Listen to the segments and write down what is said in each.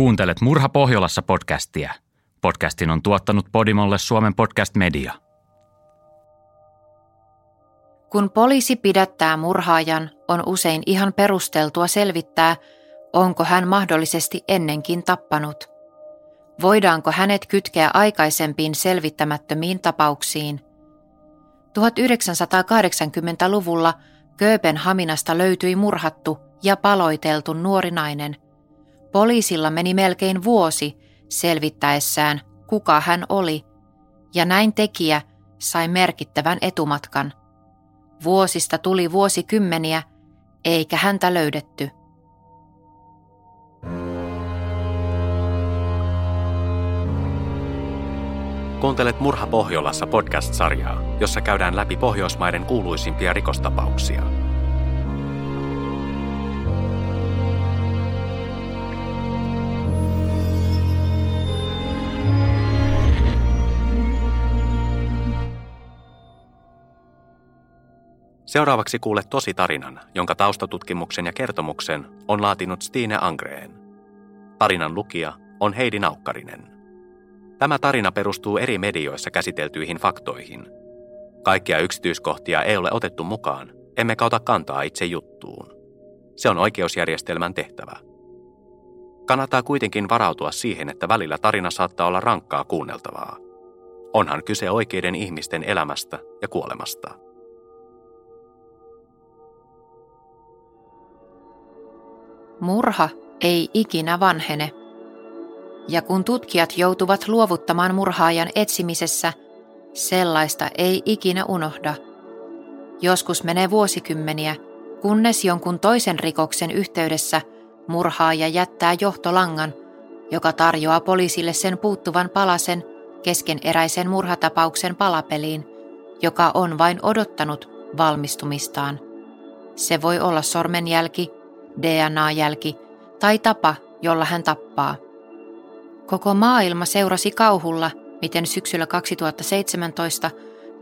Kuuntelet Murha Pohjolassa podcastia. Podcastin on tuottanut Podimolle Suomen podcast media. Kun poliisi pidättää murhaajan, on usein ihan perusteltua selvittää, onko hän mahdollisesti ennenkin tappanut. Voidaanko hänet kytkeä aikaisempiin selvittämättömiin tapauksiin? 1980-luvulla Kööpenhaminasta löytyi murhattu ja paloiteltu nuori nainen – Poliisilla meni melkein vuosi selvittäessään, kuka hän oli, ja näin tekijä sai merkittävän etumatkan. Vuosista tuli vuosikymmeniä, eikä häntä löydetty. Kuuntelet Murha Pohjolassa podcast-sarjaa, jossa käydään läpi Pohjoismaiden kuuluisimpia rikostapauksia – Seuraavaksi kuulet tosi tarinan, jonka taustatutkimuksen ja kertomuksen on laatinut Stine Angreen. Tarinan lukija on Heidi Naukkarinen. Tämä tarina perustuu eri medioissa käsiteltyihin faktoihin. Kaikkia yksityiskohtia ei ole otettu mukaan, emme ota kantaa itse juttuun. Se on oikeusjärjestelmän tehtävä. Kannattaa kuitenkin varautua siihen, että välillä tarina saattaa olla rankkaa kuunneltavaa. Onhan kyse oikeiden ihmisten elämästä ja kuolemasta. Murha ei ikinä vanhene. Ja kun tutkijat joutuvat luovuttamaan murhaajan etsimisessä, sellaista ei ikinä unohda. Joskus menee vuosikymmeniä, kunnes jonkun toisen rikoksen yhteydessä murhaaja jättää johtolangan, joka tarjoaa poliisille sen puuttuvan palasen keskeneräisen murhatapauksen palapeliin, joka on vain odottanut valmistumistaan. Se voi olla sormenjälki, DNA-jälki tai tapa, jolla hän tappaa. Koko maailma seurasi kauhulla, miten syksyllä 2017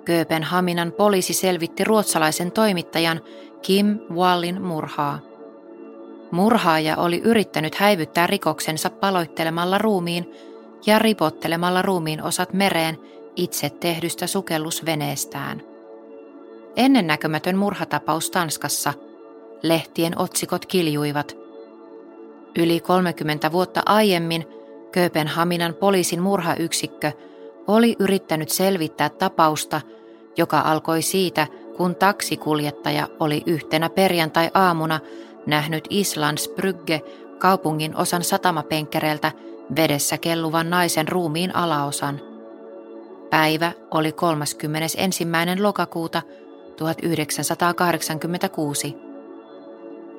Kööpenhaminan poliisi selvitti ruotsalaisen toimittajan Kim Wallin murhaa. Murhaaja oli yrittänyt häivyttää rikoksensa paloittelemalla ruumiin ja ripottelemalla ruumiin osat mereen itse tehdystä sukellusveneestään. Ennennäkemätön murhatapaus Tanskassa – lehtien otsikot kiljuivat. Yli 30 vuotta aiemmin Kööpenhaminan poliisin murhayksikkö oli yrittänyt selvittää tapausta, joka alkoi siitä, kun taksikuljettaja oli yhtenä perjantai-aamuna nähnyt Islandsbrygge kaupungin osan satamapenkkereeltä vedessä kelluvan naisen ruumiin alaosan. Päivä oli 31. lokakuuta 1986.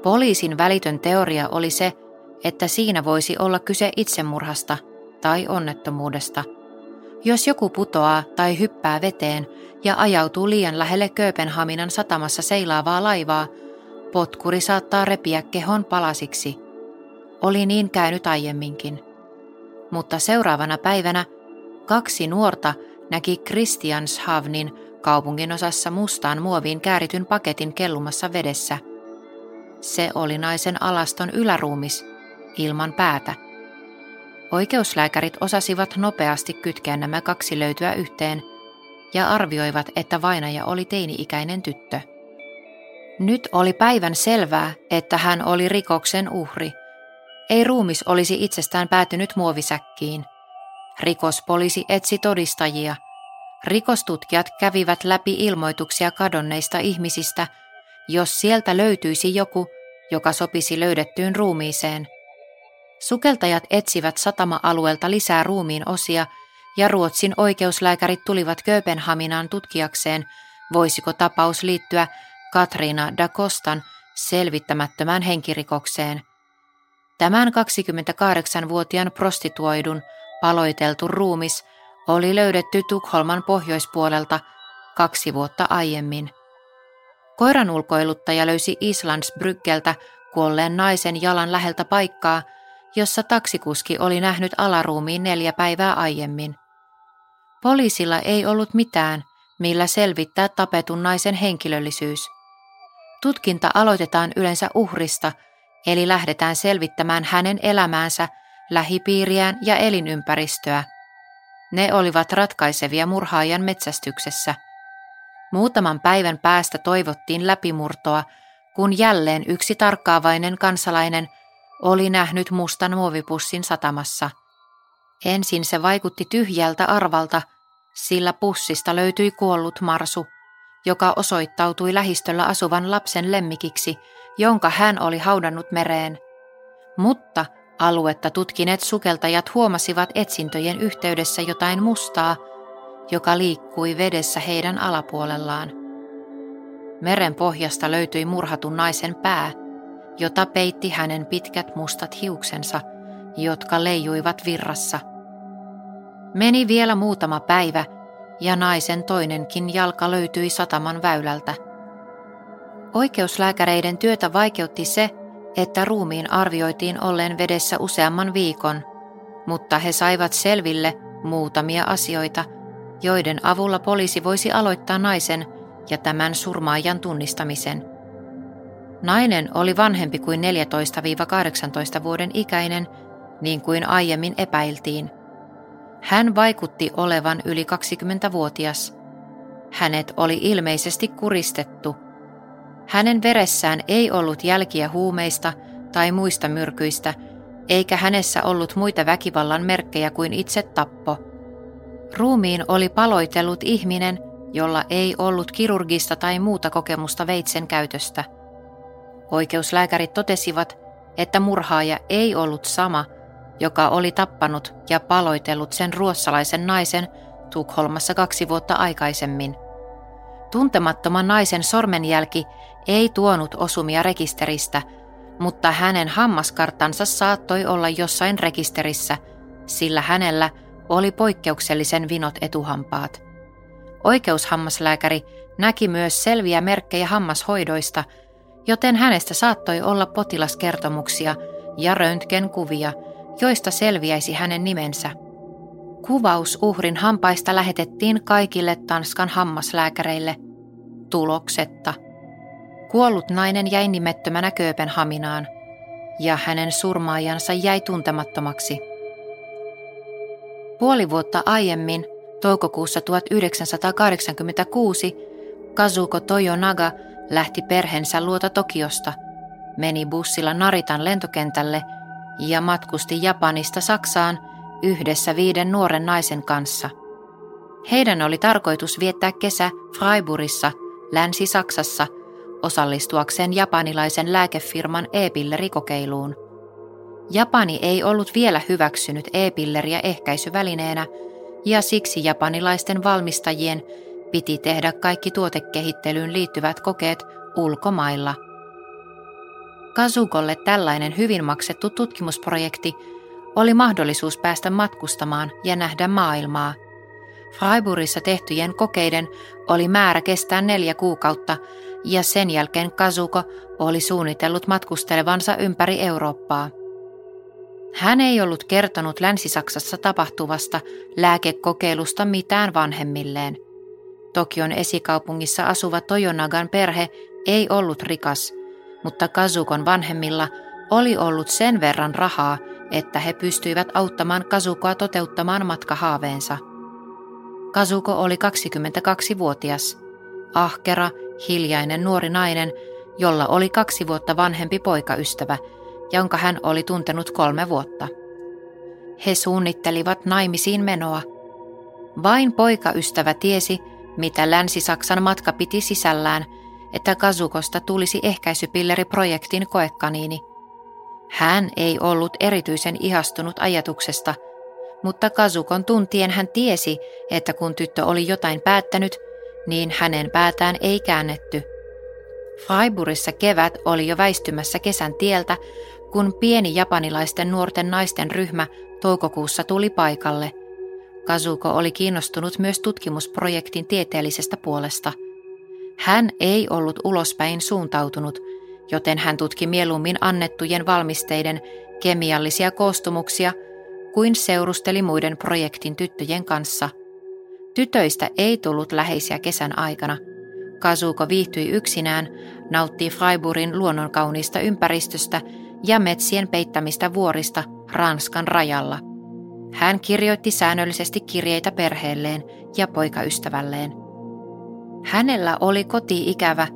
Poliisin välitön teoria oli se, että siinä voisi olla kyse itsemurhasta tai onnettomuudesta. Jos joku putoaa tai hyppää veteen ja ajautuu liian lähelle Kööpenhaminan satamassa seilaavaa laivaa, potkuri saattaa repiä kehon palasiksi. Oli niin käynyt aiemminkin. Mutta seuraavana päivänä kaksi nuorta näki Christianshavnin kaupungin osassa mustaan muoviin käärityn paketin kellumassa vedessä – se oli naisen alaston yläruumis, ilman päätä. Oikeuslääkärit osasivat nopeasti kytkeä nämä kaksi löytyä yhteen ja arvioivat, että vainaja oli teini-ikäinen tyttö. Nyt oli päivän selvää, että hän oli rikoksen uhri. Ei ruumis olisi itsestään päätynyt muovisäkkiin. Rikospoliisi etsi todistajia. Rikostutkijat kävivät läpi ilmoituksia kadonneista ihmisistä – jos sieltä löytyisi joku, joka sopisi löydettyyn ruumiiseen. Sukeltajat etsivät satama-alueelta lisää ruumiin osia ja Ruotsin oikeuslääkärit tulivat Kööpenhaminaan tutkiakseen, voisiko tapaus liittyä Katriina da Kostan selvittämättömään henkirikokseen. Tämän 28-vuotiaan prostituoidun paloiteltu ruumis oli löydetty Tukholman pohjoispuolelta kaksi vuotta aiemmin. Koiran ulkoiluttaja löysi Islandsbryggeltä kuolleen naisen jalan läheltä paikkaa, jossa taksikuski oli nähnyt alaruumiin neljä päivää aiemmin. Poliisilla ei ollut mitään, millä selvittää tapetun naisen henkilöllisyys. Tutkinta aloitetaan yleensä uhrista, eli lähdetään selvittämään hänen elämäänsä lähipiiriään ja elinympäristöä. Ne olivat ratkaisevia murhaajan metsästyksessä. Muutaman päivän päästä toivottiin läpimurtoa, kun jälleen yksi tarkkaavainen kansalainen oli nähnyt mustan muovipussin satamassa. Ensin se vaikutti tyhjältä arvalta, sillä pussista löytyi kuollut marsu, joka osoittautui lähistöllä asuvan lapsen lemmikiksi, jonka hän oli haudannut mereen. Mutta aluetta tutkineet sukeltajat huomasivat etsintöjen yhteydessä jotain mustaa, joka liikkui vedessä heidän alapuolellaan. Meren pohjasta löytyi murhatun naisen pää, jota peitti hänen pitkät mustat hiuksensa, jotka leijuivat virrassa. Meni vielä muutama päivä, ja naisen toinenkin jalka löytyi sataman väylältä. Oikeuslääkäreiden työtä vaikeutti se, että ruumiin arvioitiin olleen vedessä useamman viikon, mutta he saivat selville muutamia asioita, joiden avulla poliisi voisi aloittaa naisen ja tämän surmaajan tunnistamisen. Nainen oli vanhempi kuin 14-18 vuoden ikäinen, niin kuin aiemmin epäiltiin. Hän vaikutti olevan yli 20-vuotias. Hänet oli ilmeisesti kuristettu. Hänen veressään ei ollut jälkiä huumeista tai muista myrkyistä, eikä hänessä ollut muita väkivallan merkkejä kuin itse tappo. Ruumiin oli paloitellut ihminen, jolla ei ollut kirurgista tai muuta kokemusta veitsen käytöstä. Oikeuslääkärit totesivat, että murhaaja ei ollut sama – joka oli tappanut ja paloitellut sen ruossalaisen naisen Tukholmassa kaksi vuotta aikaisemmin. Tuntemattoman naisen sormenjälki ei tuonut osumia rekisteristä, mutta hänen hammaskarttansa saattoi olla jossain rekisterissä, sillä hänellä oli poikkeuksellisen vinot etuhampaat. Oikeushammaslääkäri näki myös selviä merkkejä hammashoidoista, joten hänestä saattoi olla potilaskertomuksia ja röntgenkuvia – joista selviäisi hänen nimensä. Kuvaus uhrin hampaista lähetettiin kaikille Tanskan hammaslääkäreille. Tuloksetta. Kuollut nainen jäi nimettömänä Kööpenhaminaan ja hänen surmaajansa jäi tuntemattomaksi. Puoli vuotta aiemmin, toukokuussa 1986, Kazuko Toyonaga lähti perheensä luota Tokiosta, meni bussilla Naritan lentokentälle – ja matkusti Japanista Saksaan yhdessä viiden nuoren naisen kanssa. Heidän oli tarkoitus viettää kesä Freiburgissa, Länsi-Saksassa, osallistuakseen japanilaisen lääkefirman e-pillerikokeiluun. Japani ei ollut vielä hyväksynyt e-pilleriä ehkäisyvälineenä, ja siksi japanilaisten valmistajien piti tehdä kaikki tuotekehittelyyn liittyvät kokeet ulkomailla – Kazukolle tällainen hyvin maksettu tutkimusprojekti oli mahdollisuus päästä matkustamaan ja nähdä maailmaa. Freiburgissa tehtyjen kokeiden oli määrä kestää neljä kuukautta ja sen jälkeen Kazuko oli suunnitellut matkustelevansa ympäri Eurooppaa. Hän ei ollut kertonut Länsi-Saksassa tapahtuvasta lääkekokeilusta mitään vanhemmilleen. Tokion esikaupungissa asuva Toyonagan perhe ei ollut rikas – mutta Kazukon vanhemmilla oli ollut sen verran rahaa, että he pystyivät auttamaan Kazukoa toteuttamaan matkahaaveensa. Kazuko oli 22-vuotias, ahkera, hiljainen nuori nainen, jolla oli kaksi vuotta vanhempi poikaystävä, jonka hän oli tuntenut kolme vuotta. He suunnittelivat naimisiin menoa. Vain poikaystävä tiesi, mitä Länsi-Saksan matka piti sisällään – että Kazukosta tulisi ehkäisypilleriprojektin koekaniini. Hän ei ollut erityisen ihastunut ajatuksesta, mutta Kazukon tuntien hän tiesi, että kun tyttö oli jotain päättänyt, niin hänen päätään ei käännetty. Freiburgissa kevät oli jo väistymässä kesän tieltä, kun pieni japanilaisten nuorten naisten ryhmä toukokuussa tuli paikalle. Kazuko oli kiinnostunut myös tutkimusprojektin tieteellisestä puolesta – hän ei ollut ulospäin suuntautunut, joten hän tutki mieluummin annettujen valmisteiden kemiallisia koostumuksia kuin seurusteli muiden projektin tyttöjen kanssa. Tytöistä ei tullut läheisiä kesän aikana. Kazuko viihtyi yksinään, nautti Freiburgin luonnonkauniista ympäristöstä ja metsien peittämistä vuorista Ranskan rajalla. Hän kirjoitti säännöllisesti kirjeitä perheelleen ja poikaystävälleen. Hänellä oli koti-ikävä,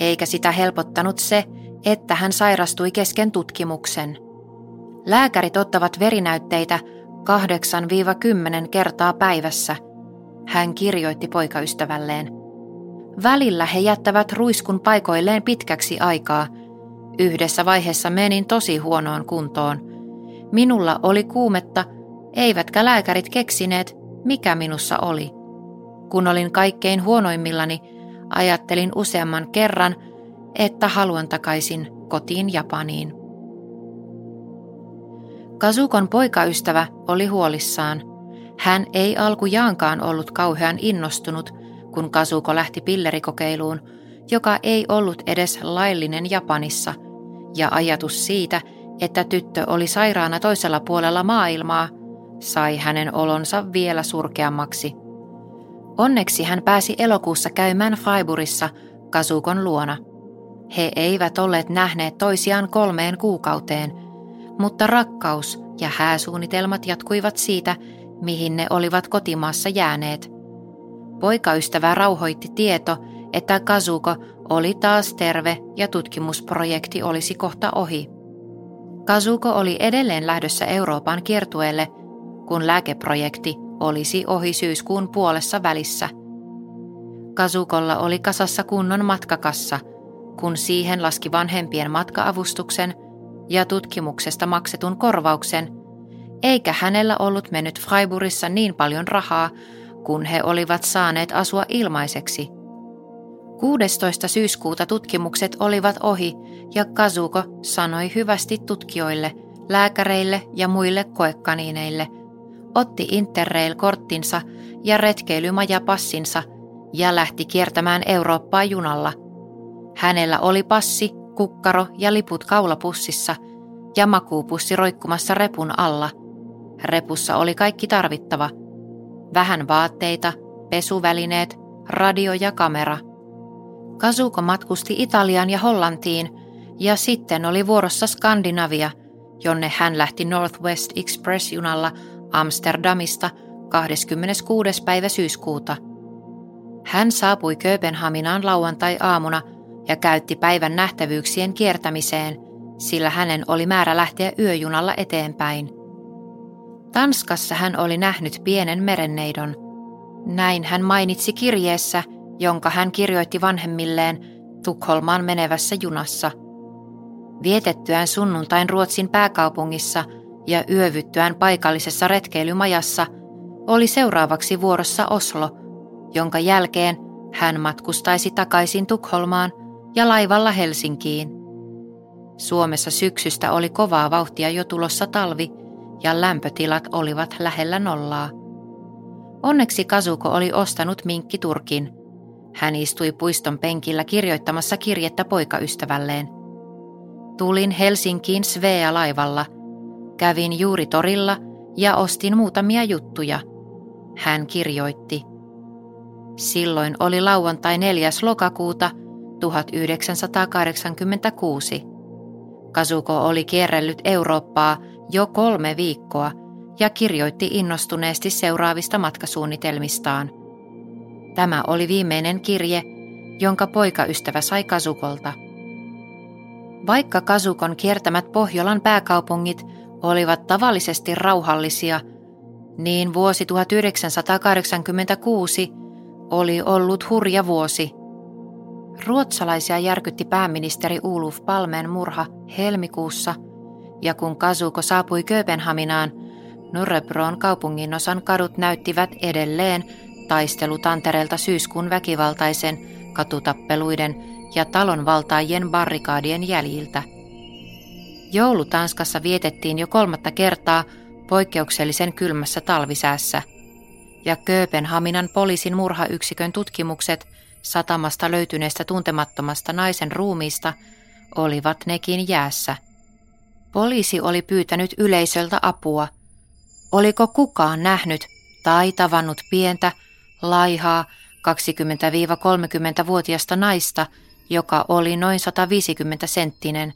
eikä sitä helpottanut se, että hän sairastui kesken tutkimuksen. Lääkärit ottavat verinäytteitä 8-10 kertaa päivässä, hän kirjoitti poikaystävälleen. Välillä he jättävät ruiskun paikoilleen pitkäksi aikaa. Yhdessä vaiheessa menin tosi huonoon kuntoon. Minulla oli kuumetta, eivätkä lääkärit keksineet, mikä minussa oli. Kun olin kaikkein huonoimmillani, ajattelin useamman kerran, että haluan takaisin kotiin Japaniin. Kasukon poikaystävä oli huolissaan. Hän ei alkujaankaan ollut kauhean innostunut, kun Kasuko lähti pillerikokeiluun, joka ei ollut edes laillinen Japanissa, ja ajatus siitä, että tyttö oli sairaana toisella puolella maailmaa, sai hänen olonsa vielä surkeammaksi. Onneksi hän pääsi elokuussa käymään Freiburgissa Kasukon luona. He eivät olleet nähneet toisiaan kolmeen kuukauteen, mutta rakkaus ja hääsuunnitelmat jatkuivat siitä, mihin ne olivat kotimaassa jääneet. Poikaystävä rauhoitti tieto, että Kazuko oli taas terve ja tutkimusprojekti olisi kohta ohi. Kazuko oli edelleen lähdössä Euroopan kiertueelle, kun lääkeprojekti olisi ohi syyskuun puolessa välissä. Kazukolla oli kasassa kunnon matkakassa, kun siihen laski vanhempien matkaavustuksen ja tutkimuksesta maksetun korvauksen – eikä hänellä ollut mennyt Freiburgissa niin paljon rahaa, kun he olivat saaneet asua ilmaiseksi. 16. syyskuuta tutkimukset olivat ohi ja Kazuko sanoi hyvästi tutkijoille, lääkäreille ja muille koekaniineille, otti Interrail-korttinsa ja retkeilymajapassinsa ja lähti kiertämään Eurooppaa junalla. Hänellä oli passi, kukkaro ja liput kaulapussissa ja makuupussi roikkumassa repun alla – Repussa oli kaikki tarvittava. Vähän vaatteita, pesuvälineet, radio ja kamera. Kasuko matkusti Italiaan ja Hollantiin ja sitten oli vuorossa Skandinavia, jonne hän lähti Northwest Express-junalla Amsterdamista 26. päivä syyskuuta. Hän saapui Kööpenhaminaan lauantai-aamuna ja käytti päivän nähtävyyksien kiertämiseen, sillä hänen oli määrä lähteä yöjunalla eteenpäin – Tanskassa hän oli nähnyt pienen merenneidon. Näin hän mainitsi kirjeessä, jonka hän kirjoitti vanhemmilleen Tukholmaan menevässä junassa. Vietettyään sunnuntain Ruotsin pääkaupungissa ja yövyttyään paikallisessa retkeilymajassa oli seuraavaksi vuorossa Oslo, jonka jälkeen hän matkustaisi takaisin Tukholmaan ja laivalla Helsinkiin. Suomessa syksystä oli kovaa vauhtia jo tulossa talvi – ja lämpötilat olivat lähellä nollaa. Onneksi Kasuko oli ostanut minkkiturkin. Hän istui puiston penkillä kirjoittamassa kirjettä poikaystävälleen. Tulin Helsinkiin Svea-laivalla. Kävin juuri torilla ja ostin muutamia juttuja. Hän kirjoitti. Silloin oli lauantai 4. lokakuuta 1986. Kasuko oli kierrellyt Eurooppaa jo kolme viikkoa ja kirjoitti innostuneesti seuraavista matkasuunnitelmistaan. Tämä oli viimeinen kirje, jonka poikaystävä sai Kasukolta. Vaikka Kasukon kiertämät Pohjolan pääkaupungit olivat tavallisesti rauhallisia, niin vuosi 1986 oli ollut hurja vuosi. Ruotsalaisia järkytti pääministeri Uluf Palmen murha helmikuussa – ja kun Kasuko saapui Kööpenhaminaan, Nurrebron kaupunginosan kadut näyttivät edelleen taistelutantereelta syyskuun väkivaltaisen katutappeluiden ja talonvaltaajien barrikaadien jäljiltä. Joulu Tanskassa vietettiin jo kolmatta kertaa poikkeuksellisen kylmässä talvisäässä, ja Kööpenhaminan poliisin murhayksikön tutkimukset satamasta löytyneestä tuntemattomasta naisen ruumiista olivat nekin jäässä – Poliisi oli pyytänyt yleisöltä apua. Oliko kukaan nähnyt tai tavannut pientä, laihaa, 20-30-vuotiasta naista, joka oli noin 150 senttinen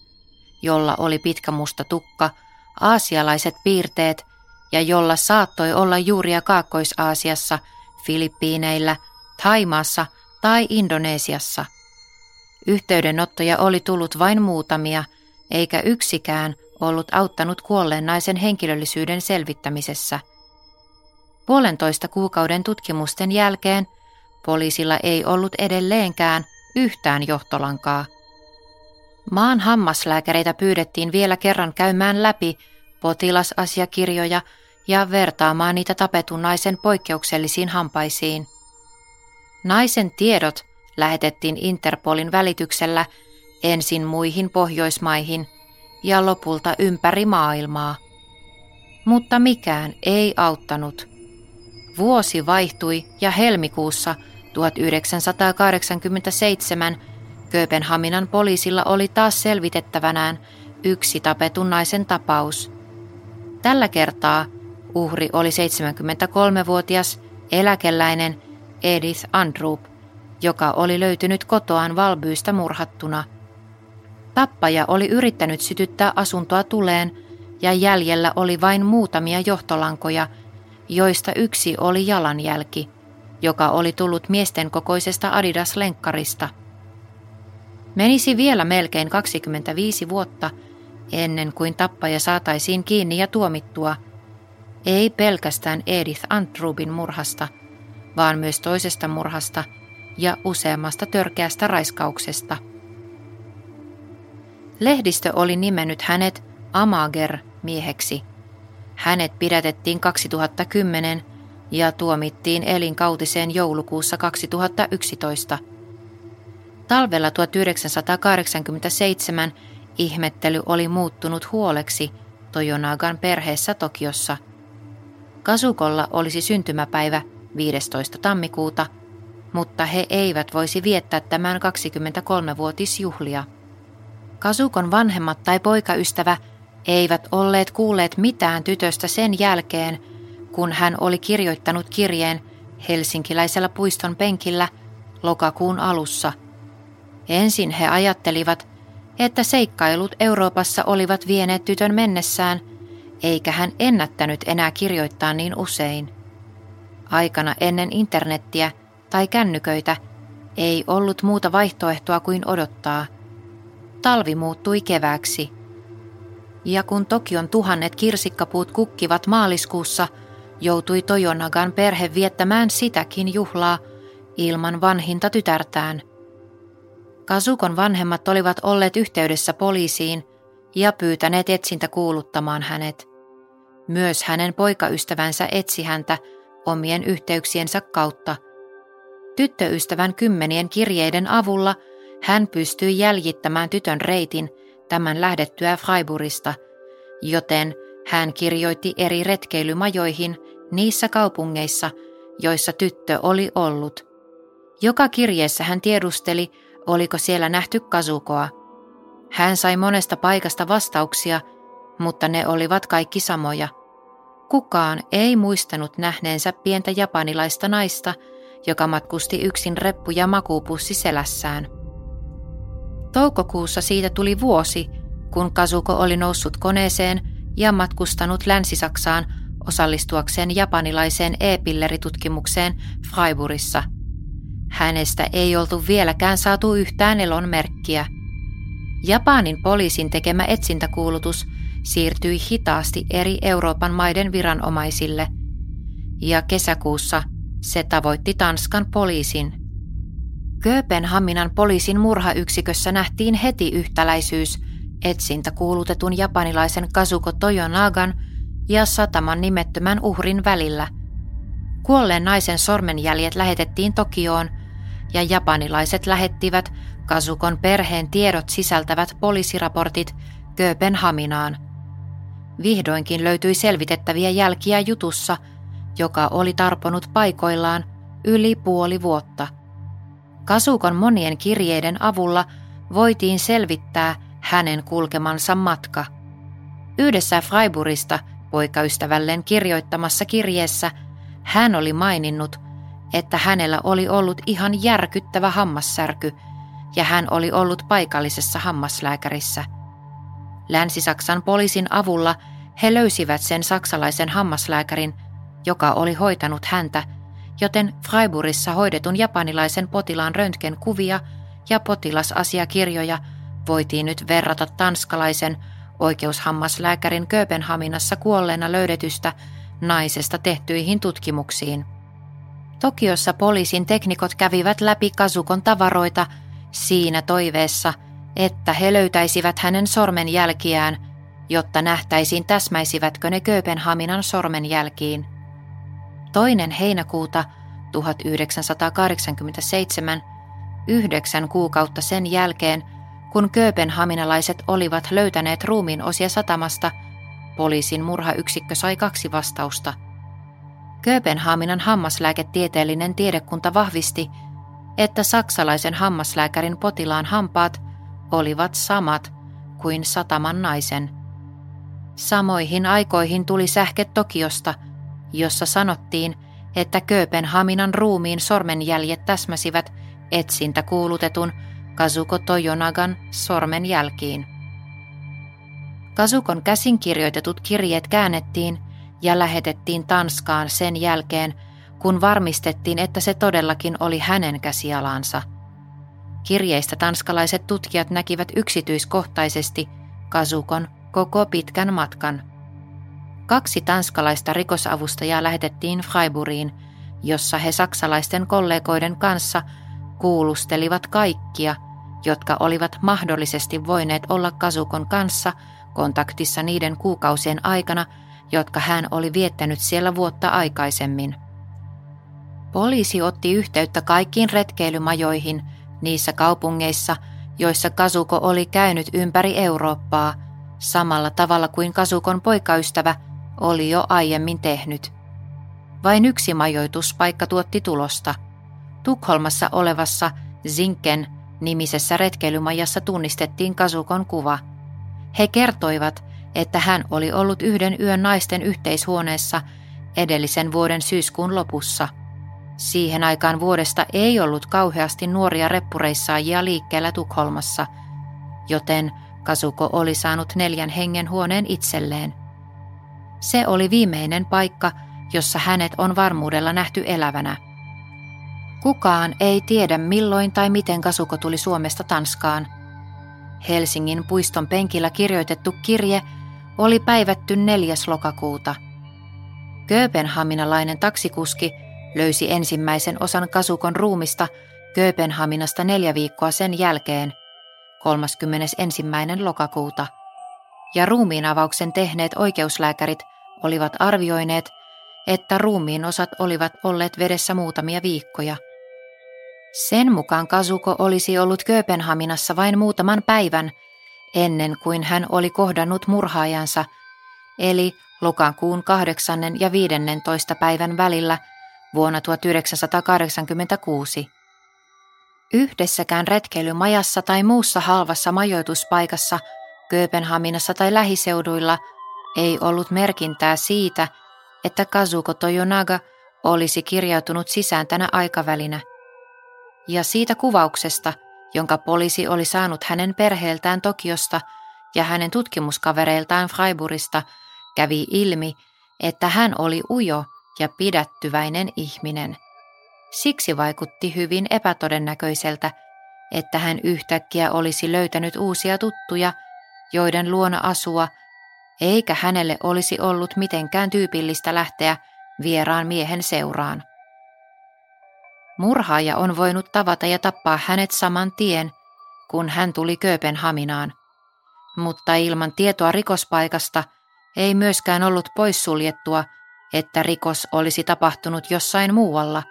jolla oli pitkä musta tukka, aasialaiset piirteet ja jolla saattoi olla juuria Kaakkois-Aasiassa, Filippiineillä, Taimaassa tai Indonesiassa. Yhteydenottoja oli tullut vain muutamia, eikä yksikään ollut auttanut kuolleen naisen henkilöllisyyden selvittämisessä. Puolentoista kuukauden tutkimusten jälkeen poliisilla ei ollut edelleenkään yhtään johtolankaa. Maan hammaslääkäreitä pyydettiin vielä kerran käymään läpi potilasasiakirjoja ja vertaamaan niitä tapetun naisen poikkeuksellisiin hampaisiin. Naisen tiedot lähetettiin Interpolin välityksellä ensin muihin Pohjoismaihin ja lopulta ympäri maailmaa. Mutta mikään ei auttanut. Vuosi vaihtui ja helmikuussa 1987 Kööpenhaminan poliisilla oli taas selvitettävänään yksi tapetun naisen tapaus. Tällä kertaa uhri oli 73-vuotias eläkeläinen Edith Andrup, joka oli löytynyt kotoaan valbyystä murhattuna. Tappaja oli yrittänyt sytyttää asuntoa tuleen ja jäljellä oli vain muutamia johtolankoja, joista yksi oli jalanjälki, joka oli tullut miesten kokoisesta Adidas-lenkkarista – Menisi vielä melkein 25 vuotta ennen kuin tappaja saataisiin kiinni ja tuomittua, ei pelkästään Edith Antrubin murhasta, vaan myös toisesta murhasta ja useammasta törkeästä raiskauksesta. Lehdistö oli nimennyt hänet Amager-mieheksi. Hänet pidätettiin 2010 ja tuomittiin elinkautiseen joulukuussa 2011 – Talvella 1987 ihmettely oli muuttunut huoleksi Toyonagan perheessä Tokiossa. Kasukolla olisi syntymäpäivä 15. tammikuuta, mutta he eivät voisi viettää tämän 23-vuotisjuhlia. Kasukon vanhemmat tai poikaystävä eivät olleet kuulleet mitään tytöstä sen jälkeen, kun hän oli kirjoittanut kirjeen helsinkiläisellä puiston penkillä lokakuun alussa – Ensin he ajattelivat, että seikkailut Euroopassa olivat vieneet tytön mennessään, eikä hän ennättänyt enää kirjoittaa niin usein. Aikana ennen internettiä tai kännyköitä ei ollut muuta vaihtoehtoa kuin odottaa. Talvi muuttui kevääksi. Ja kun Tokion tuhannet kirsikkapuut kukkivat maaliskuussa, joutui Toyonagan perhe viettämään sitäkin juhlaa ilman vanhinta tytärtään – Kasukon vanhemmat olivat olleet yhteydessä poliisiin ja pyytäneet etsintä kuuluttamaan hänet. Myös hänen poikaystävänsä etsi häntä omien yhteyksiensä kautta. Tyttöystävän kymmenien kirjeiden avulla hän pystyi jäljittämään tytön reitin tämän lähdettyä Freiburgista, joten hän kirjoitti eri retkeilymajoihin niissä kaupungeissa, joissa tyttö oli ollut. Joka kirjeessä hän tiedusteli, oliko siellä nähty kasukoa. Hän sai monesta paikasta vastauksia, mutta ne olivat kaikki samoja. Kukaan ei muistanut nähneensä pientä japanilaista naista, joka matkusti yksin reppu ja makuupussi selässään. Toukokuussa siitä tuli vuosi, kun Kasuko oli noussut koneeseen ja matkustanut Länsi-Saksaan osallistuakseen japanilaiseen e-pilleritutkimukseen Freiburgissa – Hänestä ei oltu vieläkään saatu yhtään elon merkkiä. Japanin poliisin tekemä etsintäkuulutus siirtyi hitaasti eri Euroopan maiden viranomaisille, ja kesäkuussa se tavoitti Tanskan poliisin. Kööpenhaminan poliisin murhayksikössä nähtiin heti yhtäläisyys etsintäkuulutetun japanilaisen Kazuko Toyonagan ja sataman nimettömän uhrin välillä. Kuolleen naisen sormenjäljet lähetettiin Tokioon – ja japanilaiset lähettivät Kasukon perheen tiedot sisältävät poliisiraportit Kööpenhaminaan. Vihdoinkin löytyi selvitettäviä jälkiä jutussa, joka oli tarponut paikoillaan yli puoli vuotta. Kasukon monien kirjeiden avulla voitiin selvittää hänen kulkemansa matka. Yhdessä Freiburgista poikaystävälleen kirjoittamassa kirjeessä hän oli maininnut, että hänellä oli ollut ihan järkyttävä hammassärky ja hän oli ollut paikallisessa hammaslääkärissä. Länsi-Saksan poliisin avulla he löysivät sen saksalaisen hammaslääkärin, joka oli hoitanut häntä, joten Freiburgissa hoidetun japanilaisen potilaan röntgenkuvia ja potilasasiakirjoja voitiin nyt verrata tanskalaisen oikeushammaslääkärin Kööpenhaminassa kuolleena löydetystä naisesta tehtyihin tutkimuksiin. Tokiossa poliisin teknikot kävivät läpi Kasukon tavaroita siinä toiveessa, että he löytäisivät hänen sormenjälkiään, jotta nähtäisiin täsmäisivätkö ne Kööpenhaminan sormenjälkiin. Toinen heinäkuuta 1987, yhdeksän kuukautta sen jälkeen, kun Kööpenhaminalaiset olivat löytäneet ruumiin osia satamasta, poliisin murhayksikkö sai kaksi vastausta. Kööpenhaminan hammaslääketieteellinen tiedekunta vahvisti, että saksalaisen hammaslääkärin potilaan hampaat olivat samat kuin sataman naisen. Samoihin aikoihin tuli sähke Tokiosta, jossa sanottiin, että Kööpenhaminan ruumiin sormenjäljet täsmäsivät etsintä kuulutetun Kazuko Toyonagan sormenjälkiin. Kasukon käsin kirjoitetut kirjeet käännettiin ja lähetettiin Tanskaan sen jälkeen, kun varmistettiin, että se todellakin oli hänen käsialansa. Kirjeistä tanskalaiset tutkijat näkivät yksityiskohtaisesti Kasukon koko pitkän matkan. Kaksi tanskalaista rikosavustajaa lähetettiin Freiburgiin, jossa he saksalaisten kollegoiden kanssa kuulustelivat kaikkia, jotka olivat mahdollisesti voineet olla Kasukon kanssa kontaktissa niiden kuukausien aikana, jotka hän oli viettänyt siellä vuotta aikaisemmin. Poliisi otti yhteyttä kaikkiin retkeilymajoihin niissä kaupungeissa, joissa Kasuko oli käynyt ympäri Eurooppaa, samalla tavalla kuin Kasukon poikaystävä oli jo aiemmin tehnyt. Vain yksi majoituspaikka tuotti tulosta. Tukholmassa olevassa Zinken nimisessä retkeilymajassa tunnistettiin Kasukon kuva. He kertoivat, että hän oli ollut yhden yön naisten yhteishuoneessa edellisen vuoden syyskuun lopussa. Siihen aikaan vuodesta ei ollut kauheasti nuoria reppureissaajia liikkeellä Tukholmassa, joten Kasuko oli saanut neljän hengen huoneen itselleen. Se oli viimeinen paikka, jossa hänet on varmuudella nähty elävänä. Kukaan ei tiedä milloin tai miten Kasuko tuli Suomesta Tanskaan. Helsingin puiston penkillä kirjoitettu kirje oli päivätty 4. lokakuuta. Kööpenhaminalainen taksikuski löysi ensimmäisen osan Kasukon ruumista Kööpenhaminasta neljä viikkoa sen jälkeen, 31. lokakuuta, ja ruumiin avauksen tehneet oikeuslääkärit olivat arvioineet, että ruumiin osat olivat olleet vedessä muutamia viikkoja. Sen mukaan Kasuko olisi ollut Kööpenhaminassa vain muutaman päivän – ennen kuin hän oli kohdannut murhaajansa, eli lokakuun 8. ja 15. päivän välillä vuonna 1986. Yhdessäkään retkeilymajassa tai muussa halvassa majoituspaikassa Kööpenhaminassa tai lähiseuduilla ei ollut merkintää siitä, että Kazuko Toyonaga olisi kirjautunut sisään tänä aikavälinä. Ja siitä kuvauksesta – jonka poliisi oli saanut hänen perheeltään Tokiosta ja hänen tutkimuskavereiltaan Freiburgista, kävi ilmi, että hän oli ujo ja pidättyväinen ihminen. Siksi vaikutti hyvin epätodennäköiseltä, että hän yhtäkkiä olisi löytänyt uusia tuttuja, joiden luona asua, eikä hänelle olisi ollut mitenkään tyypillistä lähteä vieraan miehen seuraan. Murhaaja on voinut tavata ja tappaa hänet saman tien, kun hän tuli Kööpenhaminaan. Mutta ilman tietoa rikospaikasta ei myöskään ollut poissuljettua, että rikos olisi tapahtunut jossain muualla,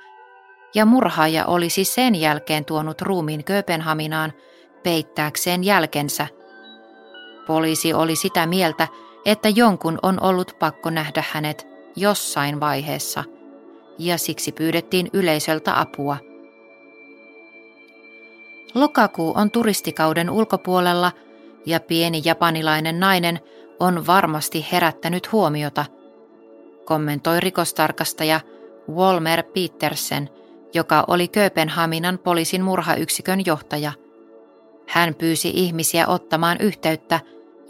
ja murhaaja olisi sen jälkeen tuonut ruumiin Kööpenhaminaan peittääkseen jälkensä. Poliisi oli sitä mieltä, että jonkun on ollut pakko nähdä hänet jossain vaiheessa – ja siksi pyydettiin yleisöltä apua. Lokakuu on turistikauden ulkopuolella ja pieni japanilainen nainen on varmasti herättänyt huomiota, kommentoi rikostarkastaja Walmer Petersen, joka oli Kööpenhaminan poliisin murhayksikön johtaja. Hän pyysi ihmisiä ottamaan yhteyttä,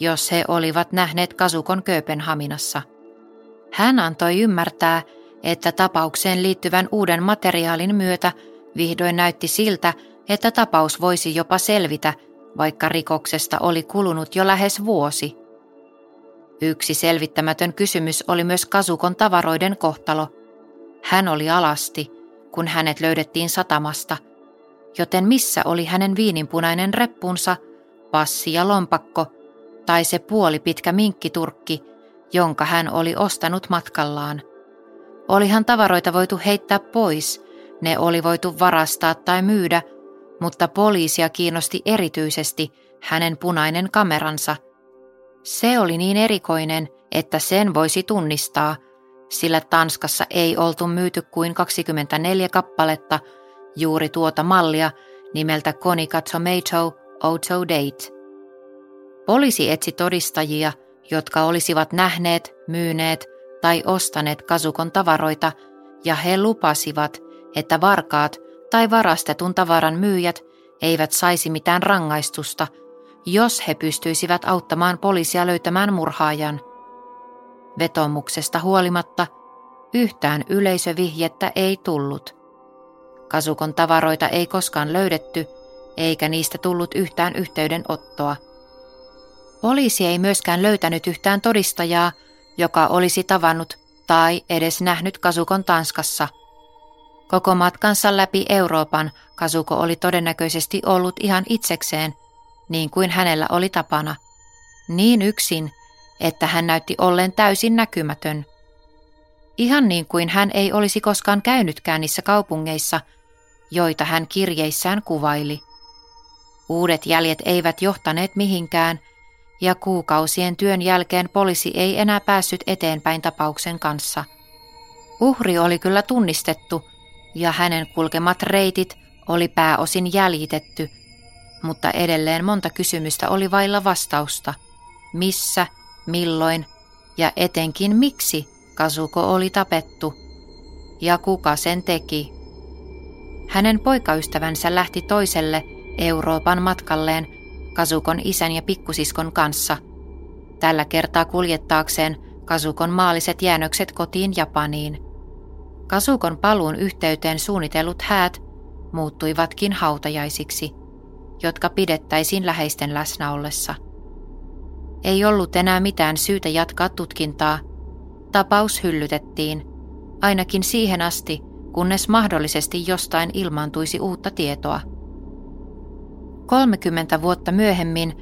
jos he olivat nähneet Kasukon Kööpenhaminassa. Hän antoi ymmärtää, että tapaukseen liittyvän uuden materiaalin myötä vihdoin näytti siltä, että tapaus voisi jopa selvitä, vaikka rikoksesta oli kulunut jo lähes vuosi. Yksi selvittämätön kysymys oli myös Kasukon tavaroiden kohtalo. Hän oli alasti, kun hänet löydettiin satamasta, joten missä oli hänen viininpunainen reppunsa, passi ja lompakko tai se puoli pitkä minkkiturkki, jonka hän oli ostanut matkallaan. Olihan tavaroita voitu heittää pois, ne oli voitu varastaa tai myydä, mutta poliisia kiinnosti erityisesti hänen punainen kameransa. Se oli niin erikoinen, että sen voisi tunnistaa, sillä Tanskassa ei oltu myyty kuin 24 kappaletta juuri tuota mallia nimeltä Konica Tomato Auto Date. Poliisi etsi todistajia, jotka olisivat nähneet, myyneet tai ostaneet kasukon tavaroita, ja he lupasivat, että varkaat tai varastetun tavaran myyjät eivät saisi mitään rangaistusta, jos he pystyisivät auttamaan poliisia löytämään murhaajan. Vetomuksesta huolimatta yhtään yleisövihjettä ei tullut. Kasukon tavaroita ei koskaan löydetty, eikä niistä tullut yhtään yhteydenottoa. Poliisi ei myöskään löytänyt yhtään todistajaa, joka olisi tavannut tai edes nähnyt Kasukon Tanskassa. Koko matkansa läpi Euroopan Kasuko oli todennäköisesti ollut ihan itsekseen, niin kuin hänellä oli tapana. Niin yksin, että hän näytti olleen täysin näkymätön. Ihan niin kuin hän ei olisi koskaan käynytkään niissä kaupungeissa, joita hän kirjeissään kuvaili. Uudet jäljet eivät johtaneet mihinkään – ja kuukausien työn jälkeen poliisi ei enää päässyt eteenpäin tapauksen kanssa. Uhri oli kyllä tunnistettu ja hänen kulkemat reitit oli pääosin jäljitetty, mutta edelleen monta kysymystä oli vailla vastausta. Missä, milloin ja etenkin miksi Kasuko oli tapettu ja kuka sen teki. Hänen poikaystävänsä lähti toiselle Euroopan matkalleen Kasukon isän ja pikkusiskon kanssa, tällä kertaa kuljettaakseen Kasukon maalliset jäännökset kotiin Japaniin. Kasukon paluun yhteyteen suunnitellut häät muuttuivatkin hautajaisiksi, jotka pidettäisiin läheisten läsnä ollessa. Ei ollut enää mitään syytä jatkaa tutkintaa. Tapaus hyllytettiin, ainakin siihen asti, kunnes mahdollisesti jostain ilmaantuisi uutta tietoa. 30 vuotta myöhemmin,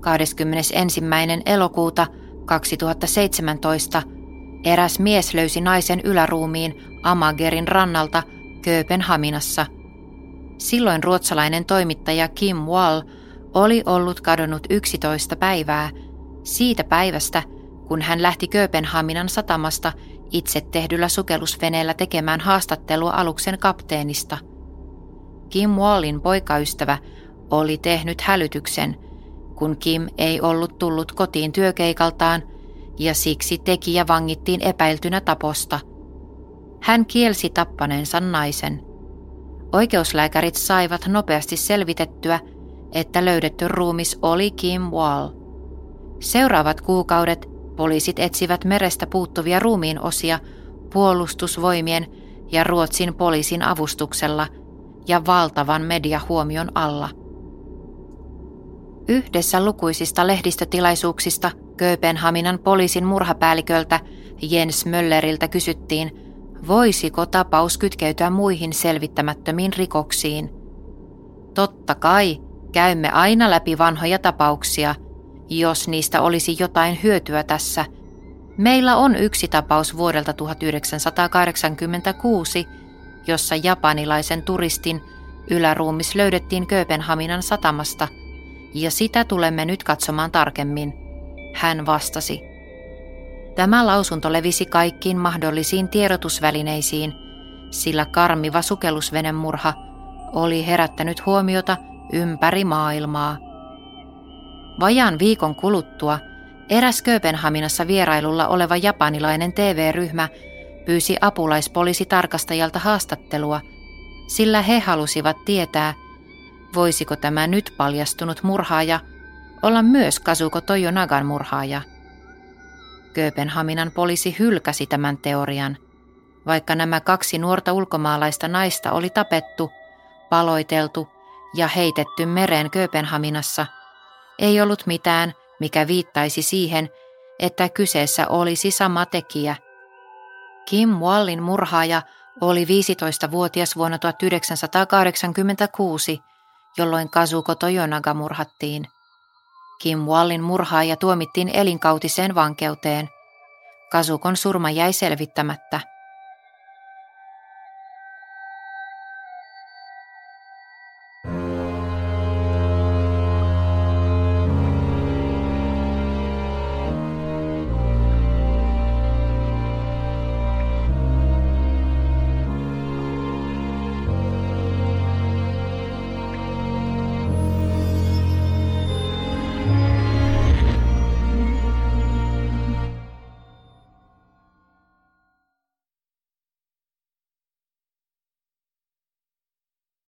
21. elokuuta 2017, eräs mies löysi naisen yläruumiin Amagerin rannalta Kööpenhaminassa. Silloin ruotsalainen toimittaja Kim Wall oli ollut kadonnut 11 päivää siitä päivästä, kun hän lähti Kööpenhaminan satamasta itse tehdyllä sukellusveneellä tekemään haastattelua aluksen kapteenista. Kim Wallin poikaystävä oli tehnyt hälytyksen, kun Kim ei ollut tullut kotiin työkeikaltaan ja siksi tekijä vangittiin epäiltynä taposta. Hän kielsi tappaneensa naisen. Oikeuslääkärit saivat nopeasti selvitettyä, että löydetty ruumis oli Kim Wall. Seuraavat kuukaudet poliisit etsivät merestä puuttuvia ruumiin osia puolustusvoimien ja Ruotsin poliisin avustuksella ja valtavan mediahuomion alla – Yhdessä lukuisista lehdistötilaisuuksista Kööpenhaminan poliisin murhapäälliköltä Jens Mölleriltä kysyttiin, voisiko tapaus kytkeytyä muihin selvittämättömiin rikoksiin. Totta kai, käymme aina läpi vanhoja tapauksia, jos niistä olisi jotain hyötyä tässä. Meillä on yksi tapaus vuodelta 1986, jossa japanilaisen turistin yläruumis löydettiin Kööpenhaminan satamasta – ja sitä tulemme nyt katsomaan tarkemmin, hän vastasi. Tämä lausunto levisi kaikkiin mahdollisiin tiedotusvälineisiin, sillä karmiva sukellusvenemurha oli herättänyt huomiota ympäri maailmaa. Vajaan viikon kuluttua eräs Kööpenhaminassa vierailulla oleva japanilainen TV-ryhmä pyysi apulaispoliisitarkastajalta haastattelua, sillä he halusivat tietää, voisiko tämä nyt paljastunut murhaaja olla myös Kazuko Toyonagan murhaaja. Kööpenhaminan poliisi hylkäsi tämän teorian, vaikka nämä kaksi nuorta ulkomaalaista naista oli tapettu, paloiteltu ja heitetty mereen Kööpenhaminassa, ei ollut mitään, mikä viittaisi siihen, että kyseessä olisi sama tekijä. Kim Wallin murhaaja oli 15-vuotias vuonna 1986, jolloin Kazuko Toyonaga murhattiin. Kim Wallin murhaaja tuomittiin elinkautiseen vankeuteen. Kasukon surma jäi selvittämättä.